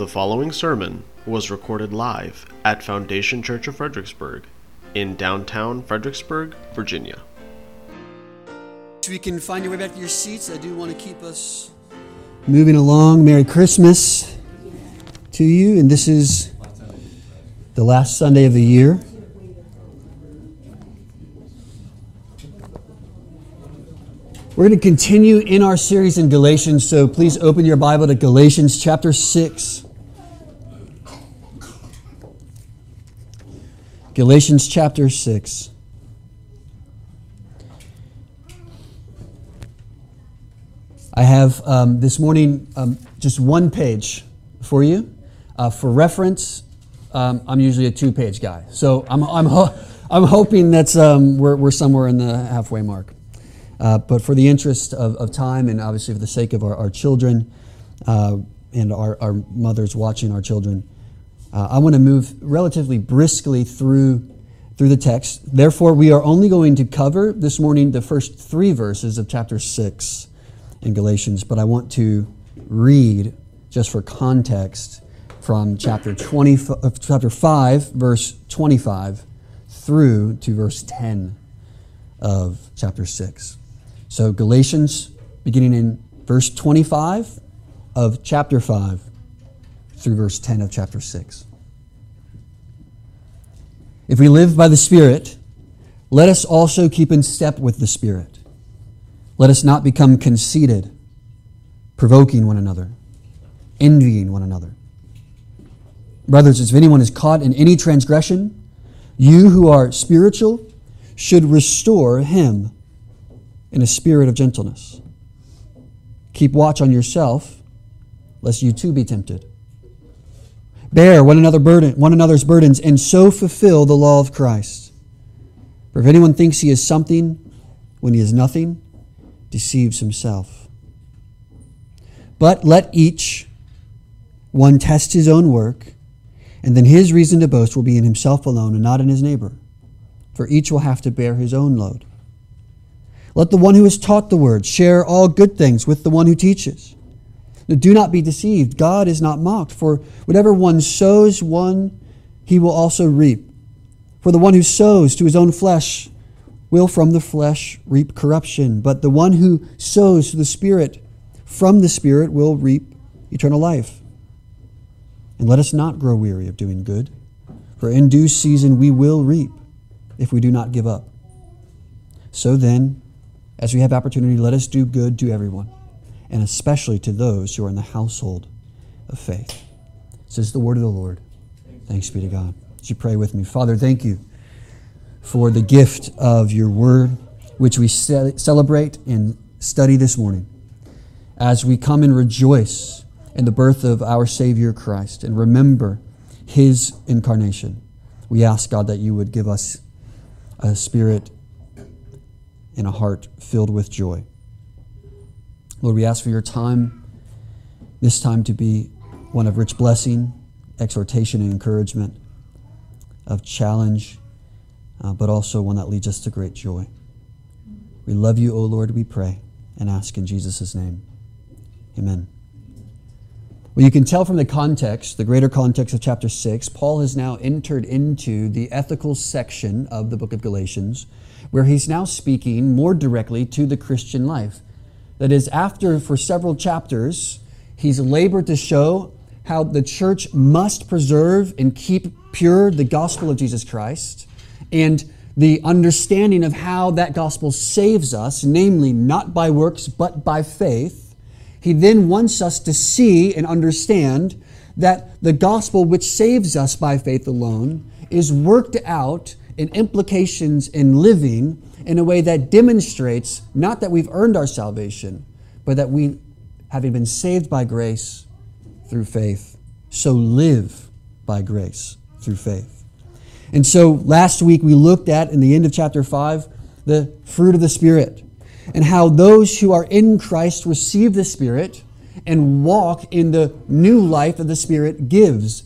The following sermon was recorded live at Foundation Church of Fredericksburg in downtown Fredericksburg, Virginia. So we can find your way back to your seats. I do want to keep us moving along. Merry Christmas to you. And this is the last Sunday of the year. We're going to continue in our series in Galatians, so please open your Bible to Galatians chapter 6. Galatians chapter 6. I have um, this morning um, just one page for you. Uh, for reference, um, I'm usually a two page guy. So I'm, I'm, ho- I'm hoping that um, we're, we're somewhere in the halfway mark. Uh, but for the interest of, of, time and obviously for the sake of our, our children uh, and our, our mothers watching our children, uh, I want to move relatively briskly through, through the text. Therefore, we are only going to cover this morning the first three verses of chapter 6 in Galatians, but I want to read, just for context, from chapter, 20, uh, chapter 5, verse 25, through to verse 10 of chapter 6. So, Galatians, beginning in verse 25 of chapter 5 through verse 10 of chapter 6. If we live by the Spirit, let us also keep in step with the Spirit. Let us not become conceited, provoking one another, envying one another. Brothers, if anyone is caught in any transgression, you who are spiritual should restore him in a spirit of gentleness. Keep watch on yourself, lest you too be tempted. Bear one, another burden, one another's burdens, and so fulfill the law of Christ. For if anyone thinks he is something when he is nothing, deceives himself. But let each one test his own work, and then his reason to boast will be in himself alone and not in his neighbor. For each will have to bear his own load. Let the one who has taught the word share all good things with the one who teaches. Do not be deceived. God is not mocked, for whatever one sows, one he will also reap. For the one who sows to his own flesh will from the flesh reap corruption, but the one who sows to the Spirit from the Spirit will reap eternal life. And let us not grow weary of doing good, for in due season we will reap if we do not give up. So then, as we have opportunity, let us do good to everyone, and especially to those who are in the household of faith. Is the word of the Lord. Thanks be to God. Would you pray with me? Father, thank you for the gift of your word, which we celebrate and study this morning. As we come and rejoice in the birth of our Savior Christ and remember his incarnation, we ask, God, that you would give us a spirit and a heart filled with joy. Lord, we ask for your time, this time to be one of rich blessing, exhortation, and encouragement, of challenge, uh, but also one that leads us to great joy. We love you, O Lord, we pray and ask in Jesus' name. Amen. Well, you can tell from the context, the greater context of chapter 6, Paul has now entered into the ethical section of the book of Galatians where he's now speaking more directly to the Christian life. That is, after for several chapters, he's labored to show how the church must preserve and keep pure the gospel of Jesus Christ and the understanding of how that gospel saves us, namely not by works but by faith. He then wants us to see and understand that the gospel which saves us by faith alone is worked out in implications in living in a way that demonstrates not that we've earned our salvation, but that we, having been saved by grace through faith, so live by grace through faith. And so last week we looked at, in the end of chapter 5, the fruit of the Spirit and how those who are in Christ receive the Spirit and walk in the new life that the Spirit gives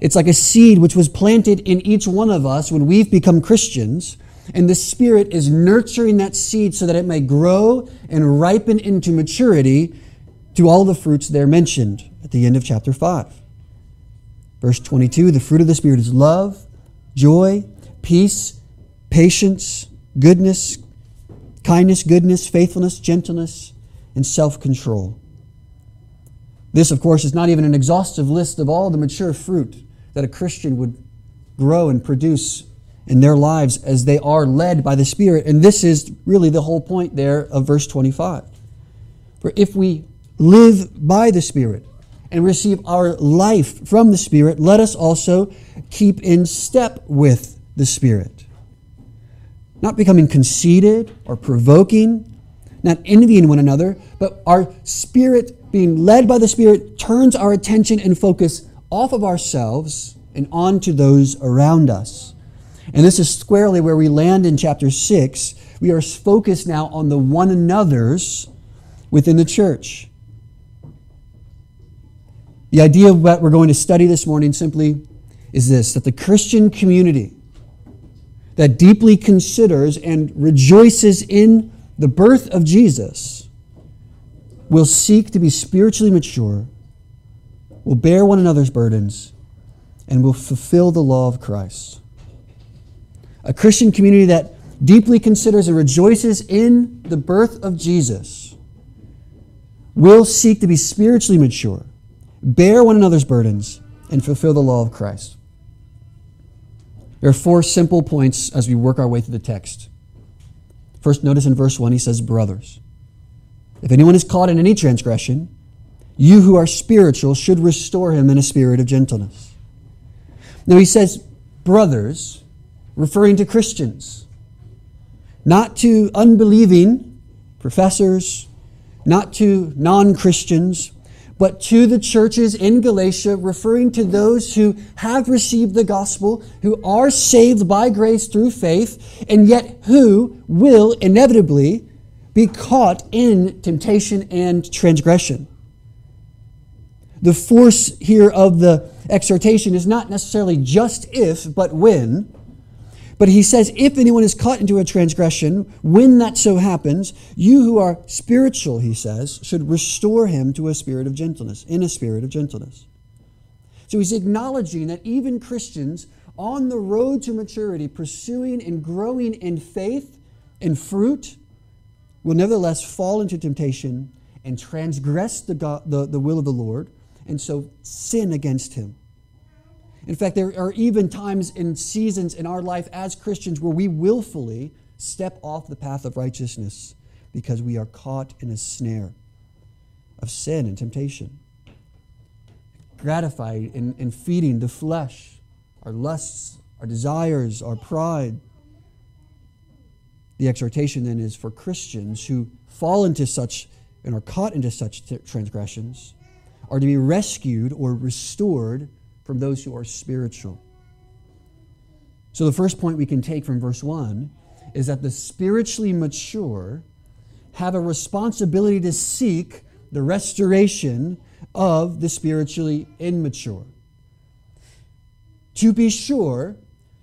it's like a seed which was planted in each one of us when we've become Christians. And the Spirit is nurturing that seed so that it may grow and ripen into maturity to all the fruits there mentioned at the end of chapter 5. Verse 22 the fruit of the Spirit is love, joy, peace, patience, goodness, kindness, goodness, faithfulness, gentleness, and self control. This, of course, is not even an exhaustive list of all the mature fruit that a Christian would grow and produce in their lives as they are led by the Spirit. And this is really the whole point there of verse 25. For if we live by the Spirit and receive our life from the Spirit, let us also keep in step with the Spirit. Not becoming conceited or provoking, not envying one another, but our spirit, being led by the Spirit, turns our attention and focus off of ourselves and onto those around us. And this is squarely where we land in chapter 6. We are focused now on the one another's within the church. The idea of what we're going to study this morning simply is this that the Christian community that deeply considers and rejoices in the birth of Jesus will seek to be spiritually mature, will bear one another's burdens, and will fulfill the law of Christ. A Christian community that deeply considers and rejoices in the birth of Jesus will seek to be spiritually mature, bear one another's burdens, and fulfill the law of Christ. There are four simple points as we work our way through the text. First, notice in verse 1, he says, Brothers. If anyone is caught in any transgression, you who are spiritual should restore him in a spirit of gentleness. Now he says, Brothers, referring to Christians, not to unbelieving professors, not to non Christians, but to the churches in Galatia, referring to those who have received the gospel, who are saved by grace through faith, and yet who will inevitably be caught in temptation and transgression. The force here of the exhortation is not necessarily just if, but when. But he says, if anyone is caught into a transgression, when that so happens, you who are spiritual, he says, should restore him to a spirit of gentleness, in a spirit of gentleness. So he's acknowledging that even Christians on the road to maturity, pursuing and growing in faith and fruit, will nevertheless fall into temptation and transgress the, God, the, the will of the Lord, and so sin against him. In fact, there are even times and seasons in our life as Christians where we willfully step off the path of righteousness because we are caught in a snare of sin and temptation. Gratified in, in feeding the flesh, our lusts, our desires, our pride. The exhortation then is for Christians who fall into such and are caught into such transgressions are to be rescued or restored from those who are spiritual. So, the first point we can take from verse 1 is that the spiritually mature have a responsibility to seek the restoration of the spiritually immature. To be sure,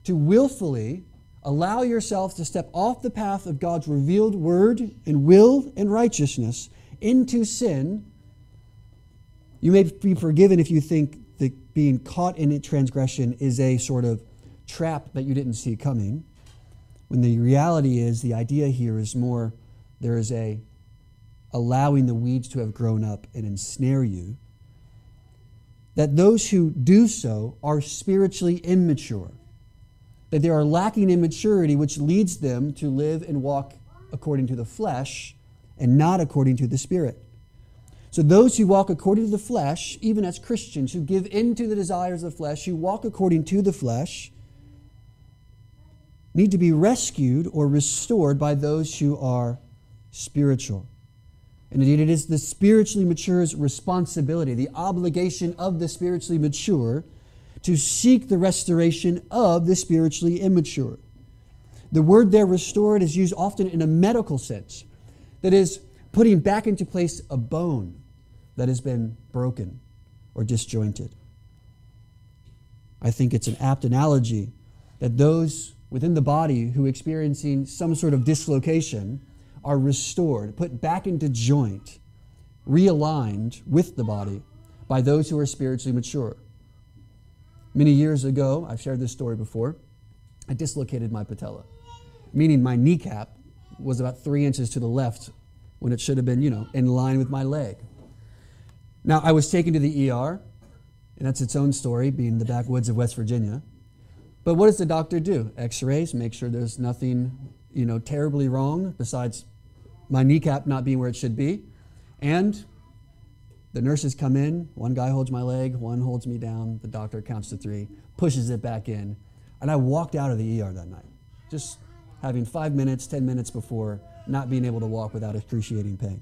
to willfully allow yourself to step off the path of God's revealed word and will and righteousness into sin. You may be forgiven if you think being caught in a transgression is a sort of trap that you didn't see coming. When the reality is, the idea here is more there is a allowing the weeds to have grown up and ensnare you. That those who do so are spiritually immature. That they are lacking in maturity, which leads them to live and walk according to the flesh and not according to the Spirit. So, those who walk according to the flesh, even as Christians, who give in to the desires of the flesh, who walk according to the flesh, need to be rescued or restored by those who are spiritual. And indeed, it is the spiritually mature's responsibility, the obligation of the spiritually mature, to seek the restoration of the spiritually immature. The word there, restored, is used often in a medical sense. That is, putting back into place a bone that has been broken or disjointed. I think it's an apt analogy that those within the body who experiencing some sort of dislocation are restored, put back into joint, realigned with the body by those who are spiritually mature. Many years ago, I've shared this story before, I dislocated my patella, meaning my kneecap was about three inches to the left when it should have been, you know, in line with my leg. Now, I was taken to the ER, and that's its own story, being in the backwoods of West Virginia. But what does the doctor do? X rays, make sure there's nothing, you know, terribly wrong besides my kneecap not being where it should be. And the nurses come in, one guy holds my leg, one holds me down, the doctor counts to three, pushes it back in, and I walked out of the ER that night, just having five minutes, 10 minutes before not being able to walk without excruciating pain.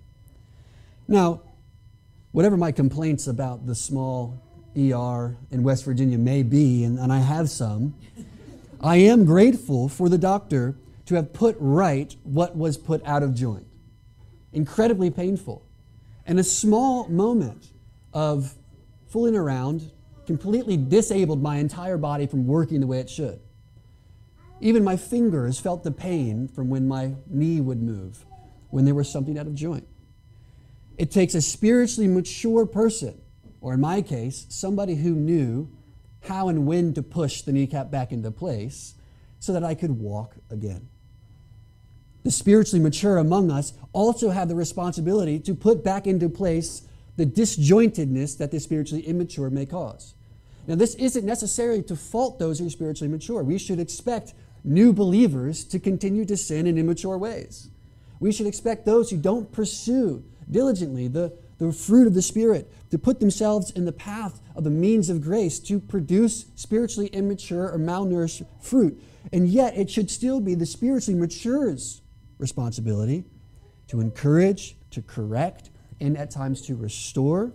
Now, whatever my complaints about the small ER in West Virginia may be, and, and I have some, I am grateful for the doctor to have put right what was put out of joint. Incredibly painful. And a small moment of fooling around completely disabled my entire body from working the way it should. Even my fingers felt the pain from when my knee would move, when there was something out of joint. It takes a spiritually mature person, or in my case, somebody who knew how and when to push the kneecap back into place so that I could walk again the spiritually mature among us also have the responsibility to put back into place the disjointedness that the spiritually immature may cause. Now, this isn't necessarily to fault those who are spiritually mature. We should expect new believers to continue to sin in immature ways. We should expect those who don't pursue diligently the, the fruit of the Spirit to put themselves in the path of the means of grace to produce spiritually immature or malnourished fruit. And yet, it should still be the spiritually matures responsibility to encourage, to correct, and at times to restore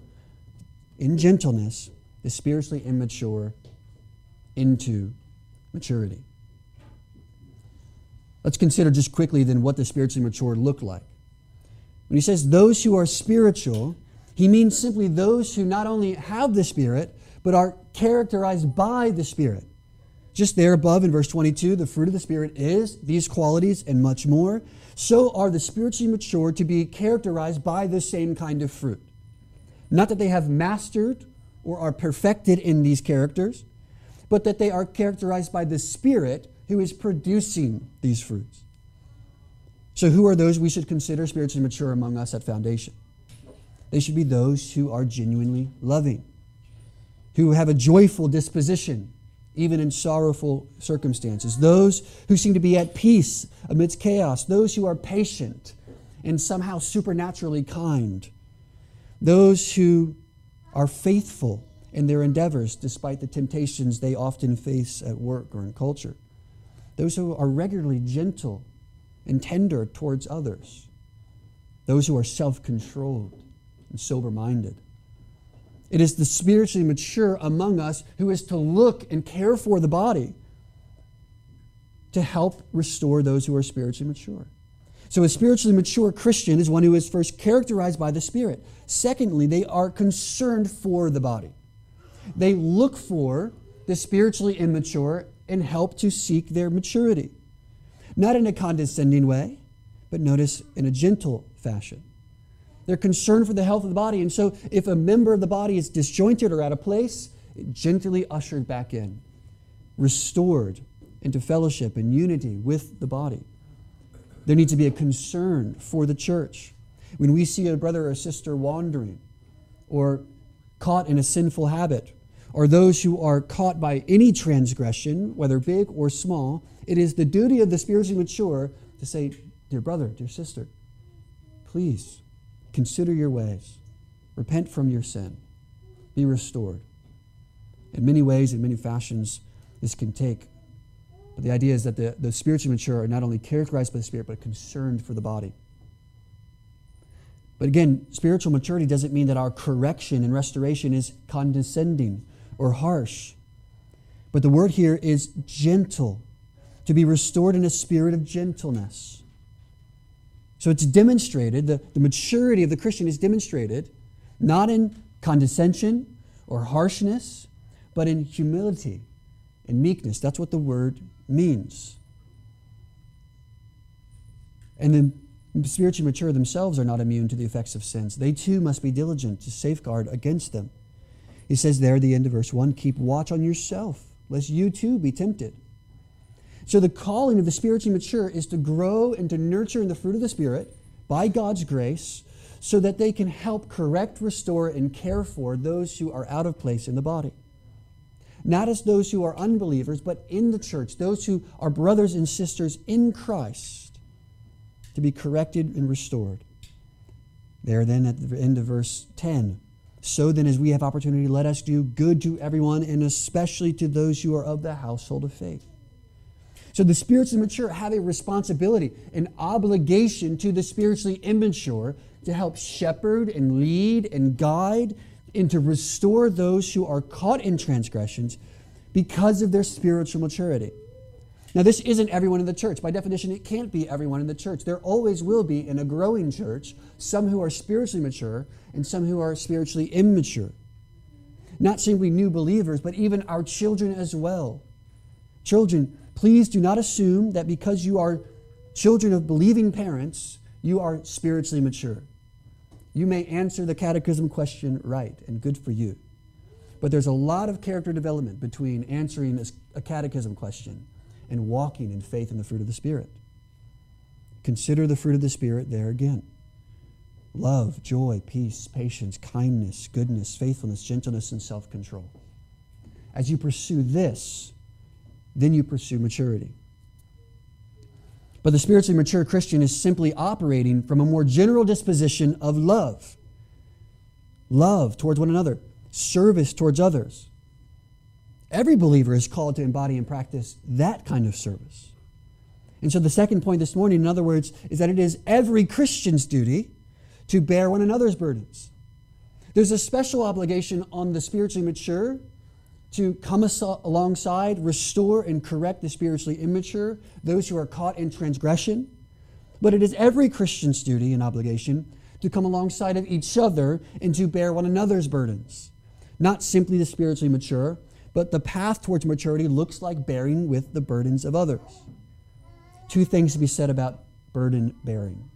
in gentleness the spiritually immature into maturity. Let's consider just quickly then what the spiritually mature look like. When he says those who are spiritual, he means simply those who not only have the Spirit, but are characterized by the Spirit. Just there above in verse 22, the fruit of the Spirit is these qualities and much more. So are the spiritually mature to be characterized by the same kind of fruit. Not that they have mastered or are perfected in these characters, but that they are characterized by the Spirit who is producing these fruits. So, who are those we should consider spiritually mature among us at Foundation? They should be those who are genuinely loving, who have a joyful disposition even in sorrowful circumstances. Those who seem to be at peace amidst chaos. Those who are patient and somehow supernaturally kind. Those who are faithful in their endeavors despite the temptations they often face at work or in culture. Those who are regularly gentle and tender towards others. Those who are self controlled and sober minded it is the spiritually mature among us who is to look and care for the body to help restore those who are spiritually mature. So, a spiritually mature Christian is one who is first characterized by the Spirit. Secondly, they are concerned for the body. They look for the spiritually immature and help to seek their maturity. Not in a condescending way, but notice in a gentle fashion. They're concerned for the health of the body. And so, if a member of the body is disjointed or out of place, gently ushered back in, restored into fellowship and unity with the body. There needs to be a concern for the church. When we see a brother or sister wandering or caught in a sinful habit, or those who are caught by any transgression, whether big or small, it is the duty of the spiritually mature to say, Dear brother, dear sister, please Consider your ways. Repent from your sin. Be restored. In many ways, in many fashions, this can take. But the idea is that the, the spiritually mature are not only characterized by the Spirit, but concerned for the body. But again, spiritual maturity doesn't mean that our correction and restoration is condescending or harsh. But the word here is gentle, to be restored in a spirit of gentleness. So it's demonstrated, the, the maturity of the Christian is demonstrated not in condescension or harshness, but in humility and meekness. That's what the word means. And then spiritually mature themselves are not immune to the effects of sins. They too must be diligent to safeguard against them. He says there at the end of verse 1 keep watch on yourself, lest you too be tempted. So, the calling of the spiritually mature is to grow and to nurture in the fruit of the Spirit by God's grace so that they can help correct, restore, and care for those who are out of place in the body. Not as those who are unbelievers, but in the church, those who are brothers and sisters in Christ, to be corrected and restored. There, then, at the end of verse 10 So then, as we have opportunity, let us do good to everyone, and especially to those who are of the household of faith. So the spiritually mature have a responsibility, an obligation to the spiritually immature to help shepherd and lead and guide and to restore those who are caught in transgressions because of their spiritual maturity. Now, this isn't everyone in the church. By definition, it can't be everyone in the church. There always will be in a growing church some who are spiritually mature and some who are spiritually immature. Not simply new believers, but even our children as well. Children, please do not assume that because you are children of believing parents, you are spiritually mature. You may answer the catechism question right, and good for you. But there's a lot of character development between answering a catechism question and walking in faith in the fruit of the Spirit. Consider the fruit of the Spirit there again love, joy, peace, patience, kindness, goodness, faithfulness, gentleness, and self control. As you pursue this, then you pursue maturity. But the spiritually mature Christian is simply operating from a more general disposition of love love towards one another, service towards others. Every believer is called to embody and practice that kind of service. And so, the second point this morning, in other words, is that it is every Christian's duty to bear one another's burdens. There's a special obligation on the spiritually mature to come alongside, restore, and correct the spiritually immature, those who are caught in transgression. But it is every Christian's duty and obligation to come alongside of each other and to bear one another's burdens. Not simply the spiritually mature, but the path towards maturity looks like bearing with the burdens of others. Two things to be said about burden bearing.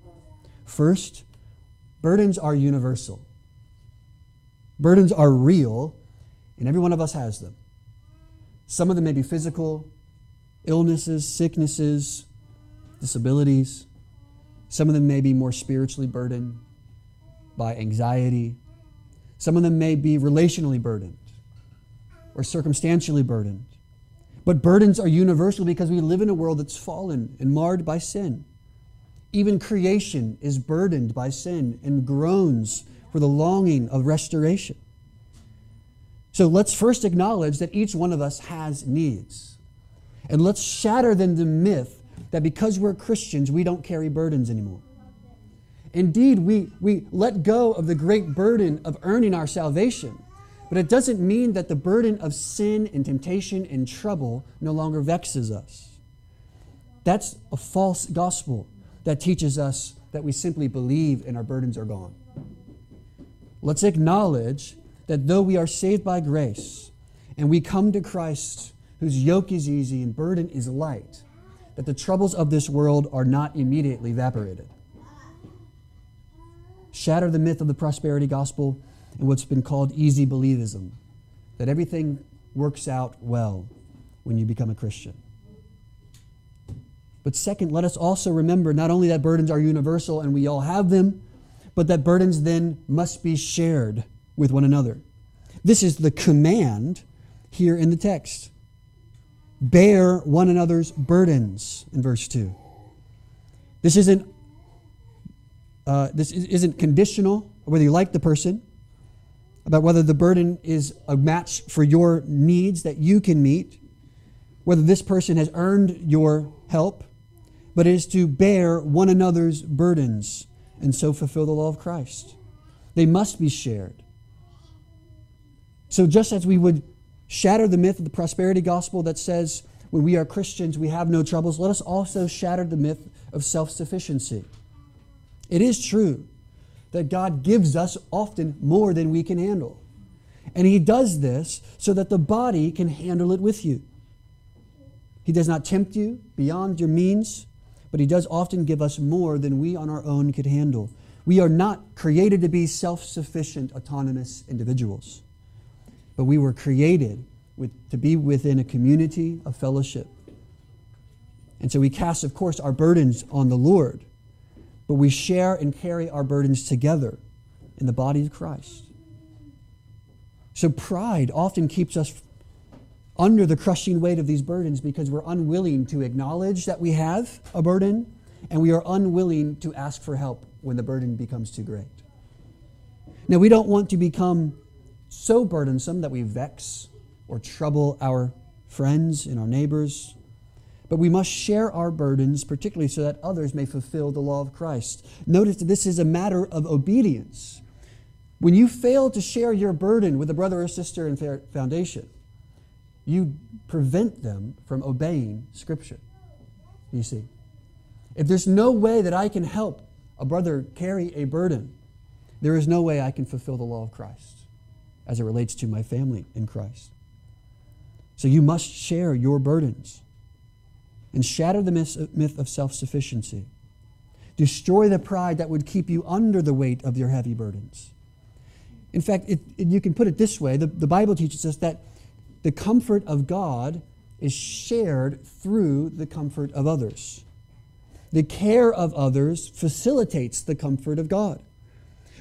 First, burdens are universal. Burdens are real and every one of us has them. Some of them may be physical illnesses, sicknesses, disabilities. Some of them may be more spiritually burdened by anxiety. Some of them may be relationally burdened or circumstantially burdened. But burdens are universal because we live in a world that's fallen and marred by sin. Even creation is burdened by sin and groans for the longing of restoration. So let's first acknowledge that each one of us has needs. And let's shatter then the myth that because we're Christians, we don't carry burdens anymore. Indeed, we, we let go of the great burden of earning our salvation, but it doesn't mean that the burden of sin and temptation and trouble no longer vexes us. That's a false gospel that teaches us that we simply believe and our burdens are gone. Let's acknowledge that though we are saved by grace and we come to Christ, whose yoke is easy and burden is light, that the troubles of this world are not immediately evaporated. Shatter the myth of the prosperity gospel and what's been called easy believism, that everything works out well when you become a Christian. But second, let us also remember not only that burdens are universal and we all have them, but that burdens then must be shared with one another. This is the command here in the text. Bear one another's burdens in verse 2. This isn't, uh, this isn't conditional, whether you like the person, about whether the burden is a match for your needs that you can meet, whether this person has earned your help, but it is to bear one another's burdens and so fulfill the law of Christ. They must be shared. So, just as we would shatter the myth of the prosperity gospel that says when we are Christians we have no troubles, let us also shatter the myth of self sufficiency. It is true that God gives us often more than we can handle. And He does this so that the body can handle it with you. He does not tempt you beyond your means, but He does often give us more than we on our own could handle. We are not created to be self sufficient, autonomous individuals, but we were created with, to be within a community of fellowship. And so we cast, of course, our burdens on the Lord, but we share and carry our burdens together in the body of Christ. So pride often keeps us under the crushing weight of these burdens because we're unwilling to acknowledge that we have a burden and we are unwilling to ask for help when the burden becomes too great. Now, we don't want to become so burdensome that we vex or trouble our friends and our neighbors, but we must share our burdens, particularly so that others may fulfill the law of Christ. Notice that this is a matter of obedience. When you fail to share your burden with a brother or sister in foundation, you prevent them from obeying Scripture. You see, if there's no way that I can help a brother carry a burden, there is no way I can fulfill the law of Christ as it relates to my family in Christ. So you must share your burdens and shatter the myth of self sufficiency. Destroy the pride that would keep you under the weight of your heavy burdens. In fact, it, it, you can put it this way the, the Bible teaches us that the comfort of God is shared through the comfort of others. The care of others facilitates the comfort of God.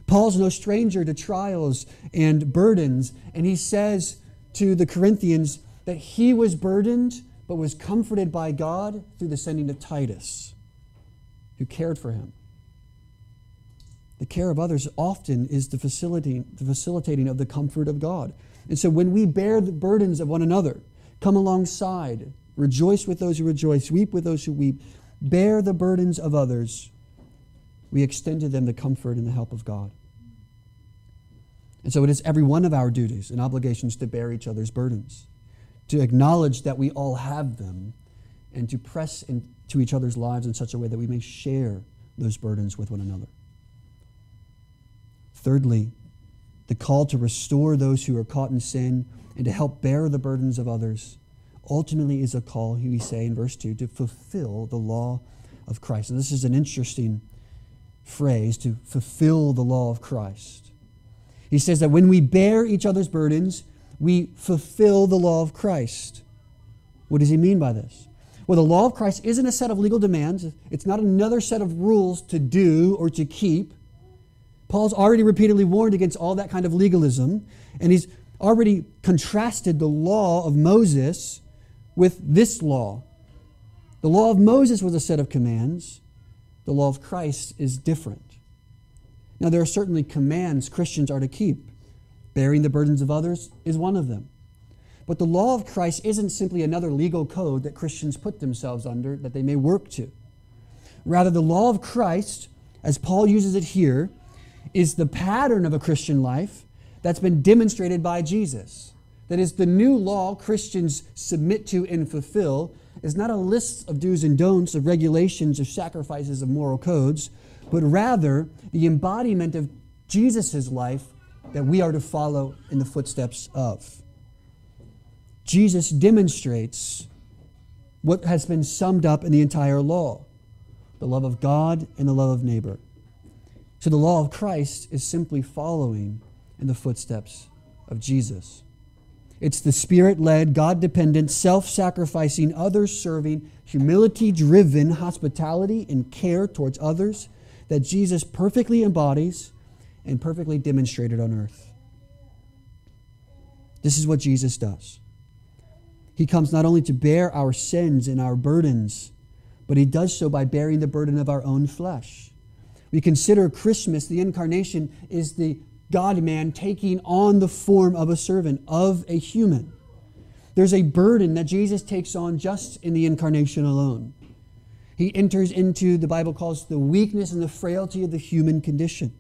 Paul's no stranger to trials and burdens, and he says to the Corinthians that he was burdened but was comforted by God through the sending of Titus, who cared for him. The care of others often is the facilitating, the facilitating of the comfort of God. And so when we bear the burdens of one another, come alongside, rejoice with those who rejoice, weep with those who weep, bear the burdens of others, we extend to them the comfort and the help of God. And so it is every one of our duties and obligations to bear each other's burdens, to acknowledge that we all have them, and to press into each other's lives in such a way that we may share those burdens with one another. Thirdly, the call to restore those who are caught in sin and to help bear the burdens of others ultimately is a call, we say in verse 2, to fulfill the law of Christ. And this is an interesting phrase to fulfill the law of Christ. He says that when we bear each other's burdens, we fulfill the law of Christ. What does he mean by this? Well, the law of Christ isn't a set of legal demands, it's not another set of rules to do or to keep. Paul's already repeatedly warned against all that kind of legalism, and he's already contrasted the law of Moses with this law. The law of Moses was a set of commands, the law of Christ is different. Now, there are certainly commands Christians are to keep. Bearing the burdens of others is one of them. But the law of Christ isn't simply another legal code that Christians put themselves under that they may work to. Rather, the law of Christ, as Paul uses it here, is the pattern of a Christian life that's been demonstrated by Jesus. That is, the new law Christians submit to and fulfill is not a list of do's and don'ts, of regulations, of sacrifices, of moral codes, but rather the embodiment of Jesus' life that we are to follow in the footsteps of. Jesus demonstrates what has been summed up in the entire law the love of God and the love of neighbor. So the law of Christ is simply following in the footsteps of Jesus. It's the spirit led, God dependent, self sacrificing, others serving, humility driven hospitality and care towards others that Jesus perfectly embodies and perfectly demonstrated on earth. This is what Jesus does. He comes not only to bear our sins and our burdens, but he does so by bearing the burden of our own flesh. We consider Christmas, the incarnation, is the God man taking on the form of a servant, of a human. There's a burden that Jesus takes on just in the incarnation alone. He enters into, the Bible calls the weakness and the frailty of the human condition.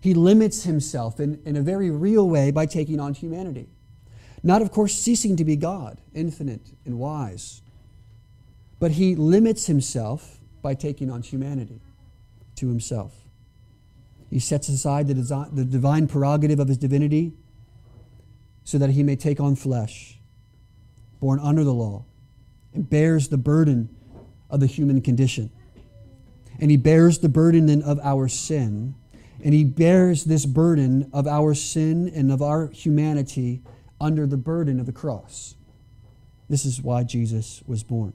He limits himself in, in a very real way by taking on humanity. Not, of course, ceasing to be God, infinite and wise, but he limits himself by taking on humanity to himself. He sets aside the, desi- the divine prerogative of his divinity so that he may take on flesh, born under the law, and bears the burden of the human condition. And he bears the burden then of our sin. And he bears this burden of our sin and of our humanity under the burden of the cross. This is why Jesus was born.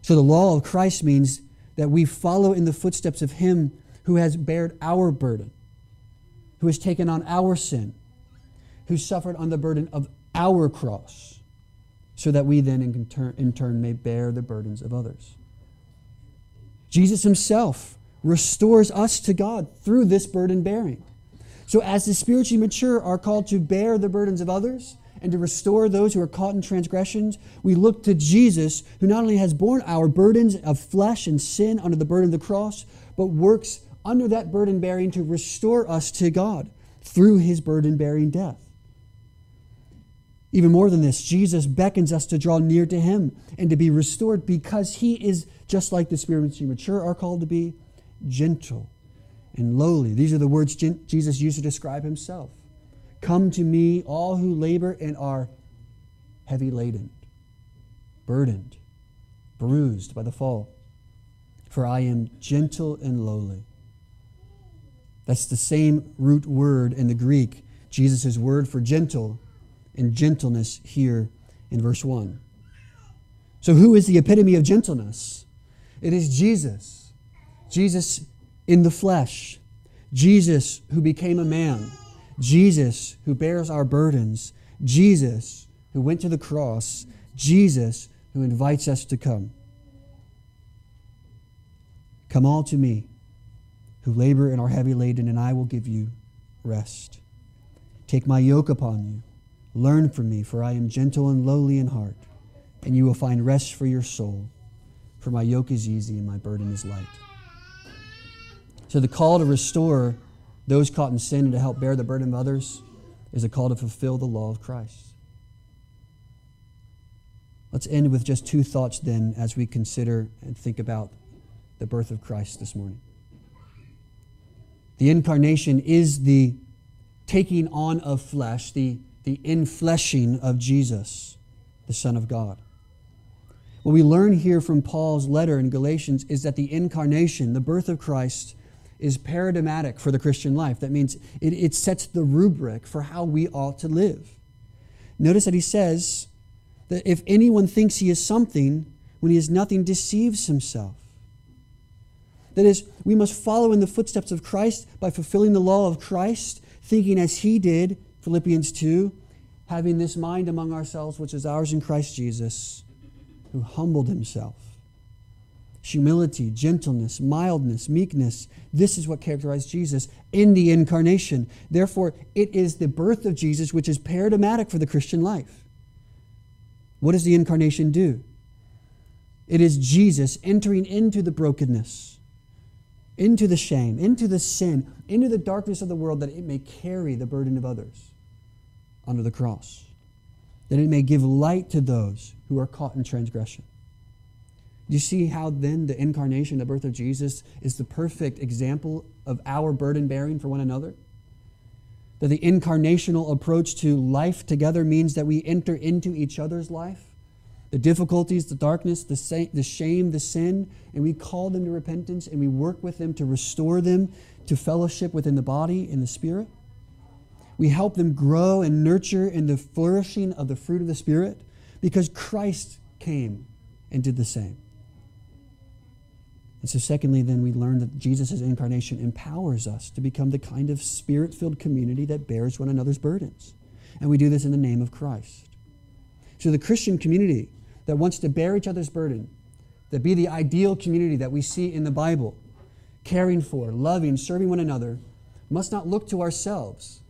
So the law of Christ means that we follow in the footsteps of him who has bared our burden, who has taken on our sin, who suffered on the burden of our cross, so that we then in turn, in turn may bear the burdens of others. Jesus himself restores us to God through this burden bearing. So, as the spiritually mature are called to bear the burdens of others and to restore those who are caught in transgressions, we look to Jesus, who not only has borne our burdens of flesh and sin under the burden of the cross, but works under that burden bearing to restore us to God through his burden bearing death. Even more than this, Jesus beckons us to draw near to him and to be restored because he is, just like the spiritually mature are called to be, gentle and lowly. These are the words Jesus used to describe himself. Come to me, all who labor and are heavy laden, burdened, bruised by the fall, for I am gentle and lowly. That's the same root word in the Greek, Jesus' word for gentle and gentleness here in verse 1. So, who is the epitome of gentleness? It is Jesus. Jesus in the flesh. Jesus who became a man. Jesus who bears our burdens. Jesus who went to the cross. Jesus who invites us to come. Come all to me who labor and are heavy laden, and I will give you rest. Take my yoke upon you. Learn from me, for I am gentle and lowly in heart, and you will find rest for your soul. For my yoke is easy and my burden is light. So the call to restore those caught in sin and to help bear the burden of others is a call to fulfill the law of Christ. Let's end with just two thoughts then as we consider and think about the birth of Christ this morning. The incarnation is the taking on of flesh, the, the infleshing of Jesus, the Son of God. What we learn here from Paul's letter in Galatians is that the incarnation, the birth of Christ, is paradigmatic for the Christian life. That means it, it sets the rubric for how we ought to live. Notice that he says that if anyone thinks he is something when he is nothing, deceives himself. That is, we must follow in the footsteps of Christ by fulfilling the law of Christ, thinking as he did, Philippians 2, having this mind among ourselves, which is ours in Christ Jesus, who humbled himself humility, gentleness, mildness, meekness. This is what characterized Jesus in the incarnation. Therefore, it is the birth of Jesus which is paradigmatic for the Christian life. What does the incarnation do? It is Jesus entering into the brokenness, into the shame, into the sin, into the darkness of the world that it may carry the burden of others under the cross, that it may give light to those who are caught in transgression. Do you see how then the incarnation, the birth of Jesus, is the perfect example of our burden bearing for one another? That the incarnational approach to life together means that we enter into each other's life, the difficulties, the darkness, the, sa- the shame, the sin, and we call them to repentance and we work with them to restore them to fellowship within the body and the spirit. We help them grow and nurture in the flourishing of the fruit of the Spirit because Christ came and did the same. And so, secondly, then we learn that Jesus' incarnation empowers us to become the kind of spirit filled community that bears one another's burdens. And we do this in the name of Christ. So, the Christian community that wants to bear each other's burden, that be the ideal community that we see in the Bible, caring for, loving, serving one another, must not look to ourselves.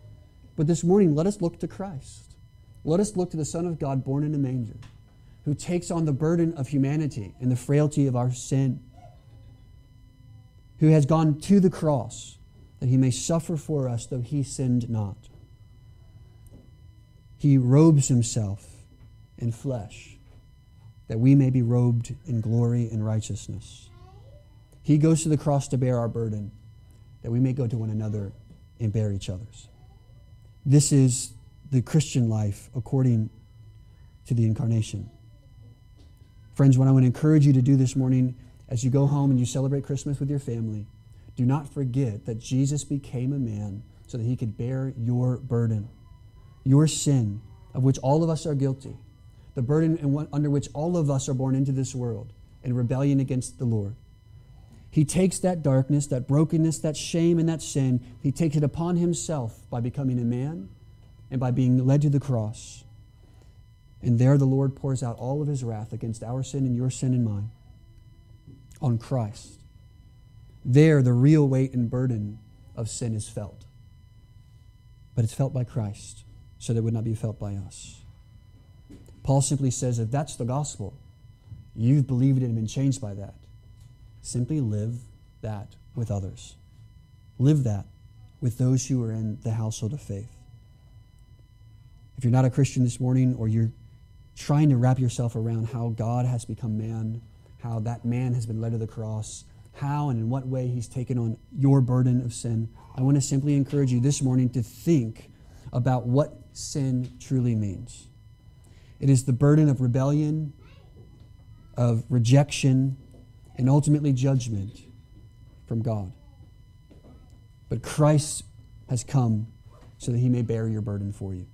But this morning, let us look to Christ. Let us look to the Son of God born in a manger, who takes on the burden of humanity and the frailty of our sin who has gone to the cross that he may suffer for us, though he sinned not. He robes himself in flesh that we may be robed in glory and righteousness. He goes to the cross to bear our burden that we may go to one another and bear each other's. This is the Christian life according to the incarnation. Friends, what I want to encourage you to do this morning as you go home and you celebrate Christmas with your family, do not forget that Jesus became a man so that he could bear your burden, your sin, of which all of us are guilty, the burden under which all of us are born into this world in rebellion against the Lord. He takes that darkness, that brokenness, that shame, and that sin, he takes it upon himself by becoming a man and by being led to the cross. And there the Lord pours out all of his wrath against our sin and your sin and mine on Christ. There, the real weight and burden of sin is felt. But it's felt by Christ, so that it would not be felt by us. Paul simply says if that's the gospel, you've believed it and been changed by that. Simply live that with others. Live that with those who are in the household of faith. If you're not a Christian this morning or you're trying to wrap yourself around how God has become man, how that man has been led to the cross, how and in what way he's taken on your burden of sin, I want to simply encourage you this morning to think about what sin truly means. It is the burden of rebellion, of rejection, and ultimately judgment from God. But Christ has come so that he may bear your burden for you.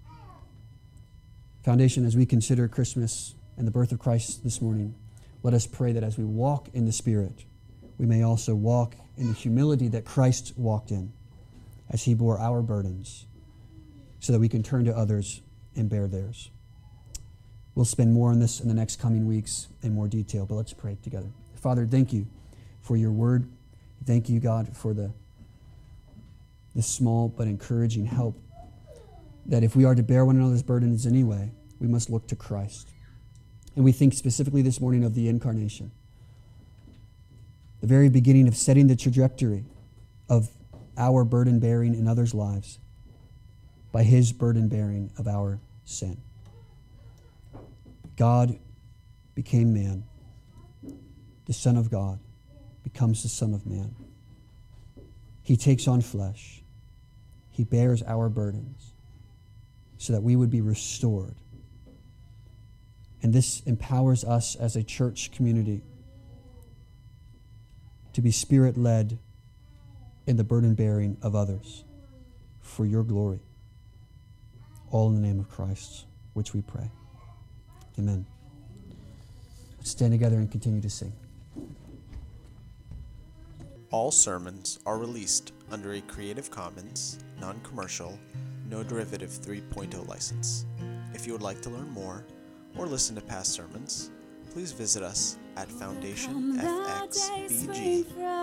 Foundation, as we consider Christmas and the birth of Christ this morning, let us pray that as we walk in the Spirit, we may also walk in the humility that Christ walked in as he bore our burdens so that we can turn to others and bear theirs. We'll spend more on this in the next coming weeks in more detail, but let's pray together. Father, thank you for your word. Thank you, God, for the, the small but encouraging help that if we are to bear one another's burdens anyway, we must look to Christ. And we think specifically this morning of the incarnation, the very beginning of setting the trajectory of our burden bearing in others' lives by his burden bearing of our sin. God became man the Son of God becomes the Son of Man. He takes on flesh. He bears our burdens so that we would be restored. And this empowers us as a church community to be spirit led in the burden bearing of others for your glory. All in the name of Christ, which we pray. Amen. Let's stand together and continue to sing. All sermons are released under a Creative Commons, non commercial, no derivative 3.0 license. If you would like to learn more or listen to past sermons, please visit us at foundationfxbg.com.